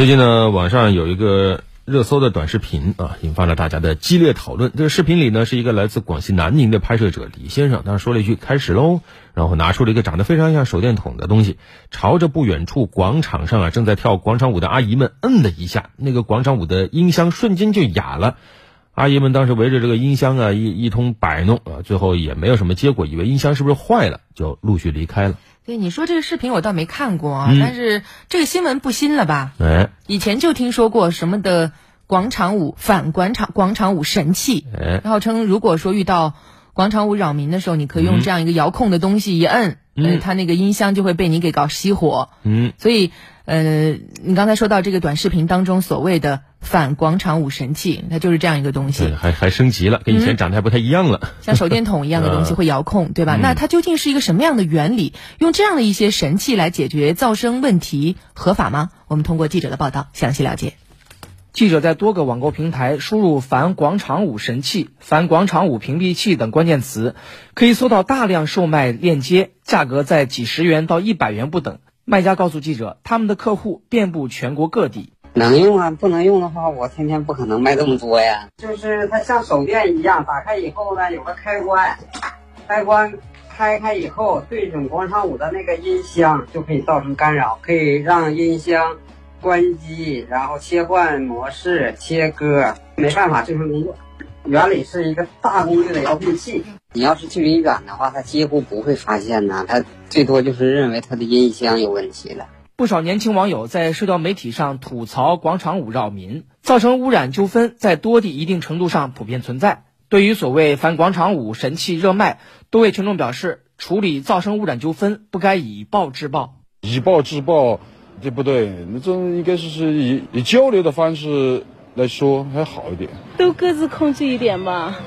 最近呢，网上有一个热搜的短视频啊，引发了大家的激烈讨论。这个视频里呢，是一个来自广西南宁的拍摄者李先生，他说了一句“开始喽”，然后拿出了一个长得非常像手电筒的东西，朝着不远处广场上啊正在跳广场舞的阿姨们摁了一下，那个广场舞的音箱瞬间就哑了。阿姨们当时围着这个音箱啊一一通摆弄啊，最后也没有什么结果，以为音箱是不是坏了，就陆续离开了。对，你说这个视频我倒没看过啊，但是这个新闻不新了吧？哎，以前就听说过什么的广场舞反广场广场舞神器，哎，号称如果说遇到广场舞扰民的时候，你可以用这样一个遥控的东西一摁，嗯，它那个音箱就会被你给搞熄火，嗯，所以呃，你刚才说到这个短视频当中所谓的反广场舞神器，它就是这样一个东西，对，还还升级了，跟以前长得还不太一样了，像手电筒一样的东西会遥控，对吧？那它究竟是一个什么样的原理？用这样的一些神器来解决噪声问题，合法吗？我们通过记者的报道详细了解。记者在多个网购平台输入“反广场舞神器”“反广场舞屏蔽器”等关键词，可以搜到大量售卖链接，价格在几十元到一百元不等。卖家告诉记者，他们的客户遍布全国各地。能用啊，不能用的话，我天天不可能卖这么多呀。就是它像手电一样，打开以后呢，有个开关，开关开开以后，对准广场舞的那个音箱，就可以造成干扰，可以让音箱关机，然后切换模式、切歌。没办法，这份工作。原理是一个大功率的遥控器，你要是距离远的话，它几乎不会发现呢，它最多就是认为它的音箱有问题了。不少年轻网友在社交媒体上吐槽广场舞扰民，造成污染纠纷，在多地一定程度上普遍存在。对于所谓反广场舞神器热卖，多位群众表示，处理噪声污染纠纷不该以暴制暴，以暴制暴这不对，那这应该是是以以交流的方式来说还好一点，都各自控制一点吧。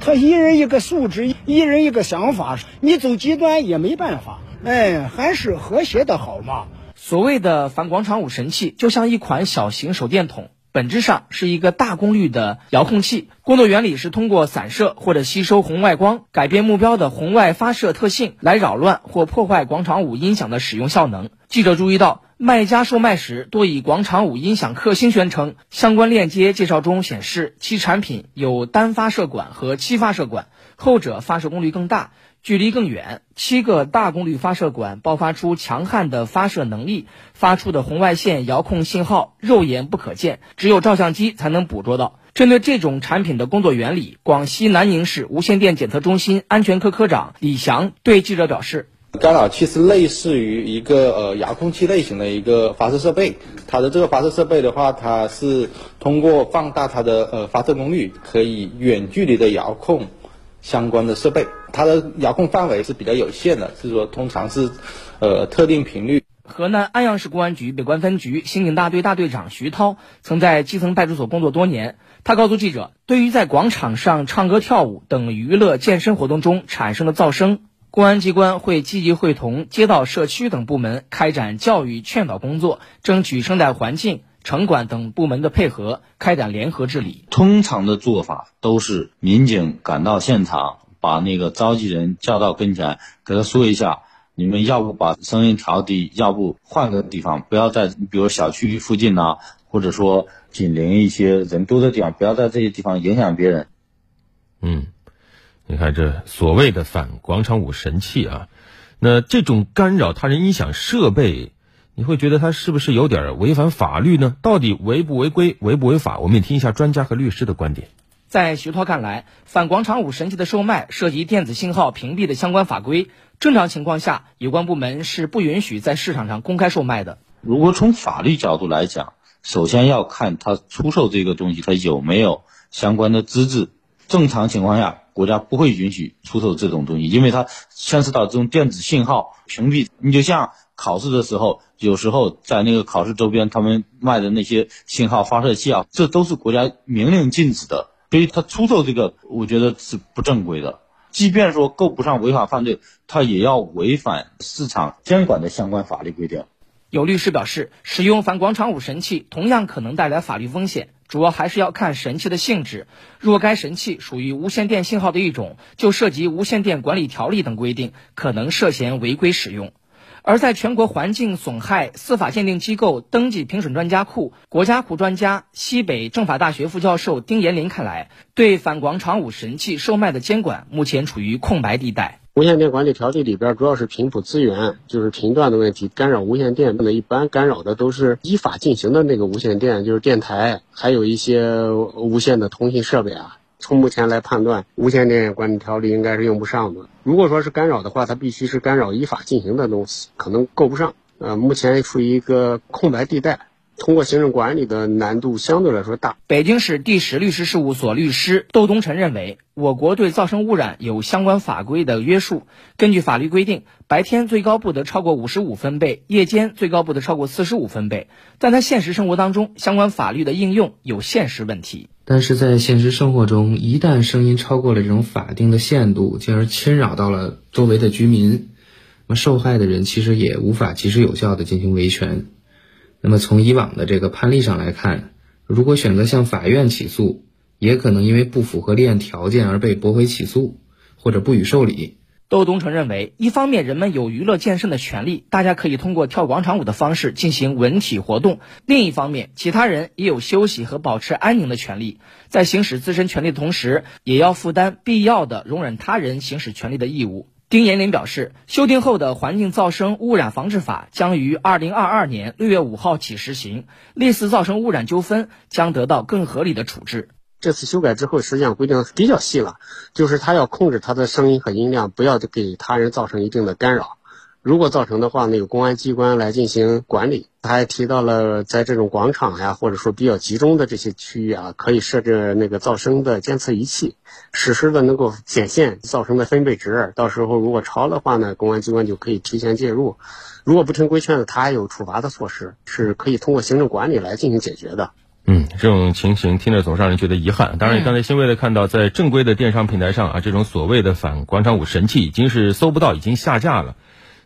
他一人一个素质，一人一个想法，你走极端也没办法。哎，还是和谐的好嘛。所谓的反广场舞神器，就像一款小型手电筒，本质上是一个大功率的遥控器。工作原理是通过散射或者吸收红外光，改变目标的红外发射特性，来扰乱或破坏广场舞音响的使用效能。记者注意到，卖家售卖时多以广场舞音响克星宣称，相关链接介绍中显示其产品有单发射管和七发射管，后者发射功率更大。距离更远，七个大功率发射管爆发出强悍的发射能力，发出的红外线遥控信号肉眼不可见，只有照相机才能捕捉到。针对这种产品的工作原理，广西南宁市无线电检测中心安全科科长李翔对记者表示：“干扰器是类似于一个呃遥控器类型的一个发射设备，它的这个发射设备的话，它是通过放大它的呃发射功率，可以远距离的遥控。”相关的设备，它的遥控范围是比较有限的，是说通常是，呃，特定频率。河南安阳市公安局北关分局刑警大队大队长徐涛曾在基层派出所工作多年，他告诉记者，对于在广场上唱歌跳舞等娱乐健身活动中产生的噪声，公安机关会积极会同街道社区等部门开展教育劝导工作，争取生态环境。城管等部门的配合，开展联合治理。通常的做法都是民警赶到现场，把那个召集人叫到跟前，给他说一下：你们要不把声音调低，要不换个地方，不要在比如小区附近呐，或者说紧邻一些人多的地方，不要在这些地方影响别人。嗯，你看这所谓的反广场舞神器啊，那这种干扰他人音响设备。你会觉得它是不是有点违反法律呢？到底违不违规、违不违法？我们也听一下专家和律师的观点。在徐涛看来，反广场舞神器的售卖涉及电子信号屏蔽的相关法规，正常情况下，有关部门是不允许在市场上公开售卖的。如果从法律角度来讲，首先要看他出售这个东西他有没有相关的资质。正常情况下，国家不会允许出售这种东西，因为它牵涉到这种电子信号屏蔽。你就像。考试的时候，有时候在那个考试周边，他们卖的那些信号发射器啊，这都是国家明令禁止的，所以他出售这个，我觉得是不正规的。即便说够不上违法犯罪，他也要违反市场监管的相关法律规定。有律师表示，使用反广场舞神器同样可能带来法律风险，主要还是要看神器的性质。若该神器属于无线电信号的一种，就涉及无线电管理条例等规定，可能涉嫌违规使用。而在全国环境损害司法鉴定机构登记评审专家库国家库专家、西北政法大学副教授丁延林看来，对反广场舞神器售卖的监管目前处于空白地带。无线电管理条例里边主要是频谱资源，就是频段的问题，干扰无线电那一般干扰的都是依法进行的那个无线电，就是电台，还有一些无线的通信设备啊。从目前来判断，无线电管理条例应该是用不上的。如果说是干扰的话，它必须是干扰依法进行的东西，可能够不上。呃，目前处于一个空白地带。通过行政管理的难度相对来说大。北京市第十律师事务所律师窦东辰认为，我国对噪声污染有相关法规的约束。根据法律规定，白天最高不得超过五十五分贝，夜间最高不得超过四十五分贝。但在现实生活当中，相关法律的应用有现实问题。但是在现实生活中，一旦声音超过了这种法定的限度，进而侵扰到了周围的居民，那么受害的人其实也无法及时有效的进行维权。那么从以往的这个判例上来看，如果选择向法院起诉，也可能因为不符合立案条件而被驳回起诉，或者不予受理。窦东成认为，一方面人们有娱乐健身的权利，大家可以通过跳广场舞的方式进行文体活动；另一方面，其他人也有休息和保持安宁的权利，在行使自身权利的同时，也要负担必要的容忍他人行使权利的义务。丁延林表示，修订后的《环境噪声污染防治法》将于二零二二年六月五号起实行，类似噪声污染纠纷将得到更合理的处置。这次修改之后，实际上规定比较细了，就是他要控制他的声音和音量，不要给他人造成一定的干扰。如果造成的话，那个公安机关来进行管理。他还提到了，在这种广场呀，或者说比较集中的这些区域啊，可以设置那个噪声的监测仪器，实时的能够显现噪声的分贝值。到时候如果超的话呢，公安机关就可以提前介入。如果不听规劝的，他还有处罚的措施，是可以通过行政管理来进行解决的。嗯，这种情形听着总让人觉得遗憾。当然，刚才欣慰的看到，在正规的电商平台上啊，这种所谓的反广场舞神器已经是搜不到，已经下架了。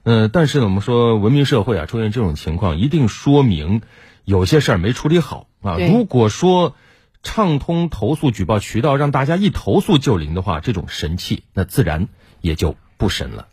嗯，但是呢，我们说文明社会啊，出现这种情况，一定说明有些事儿没处理好啊。如果说畅通投诉举报渠道，让大家一投诉就灵的话，这种神器那自然也就不神了。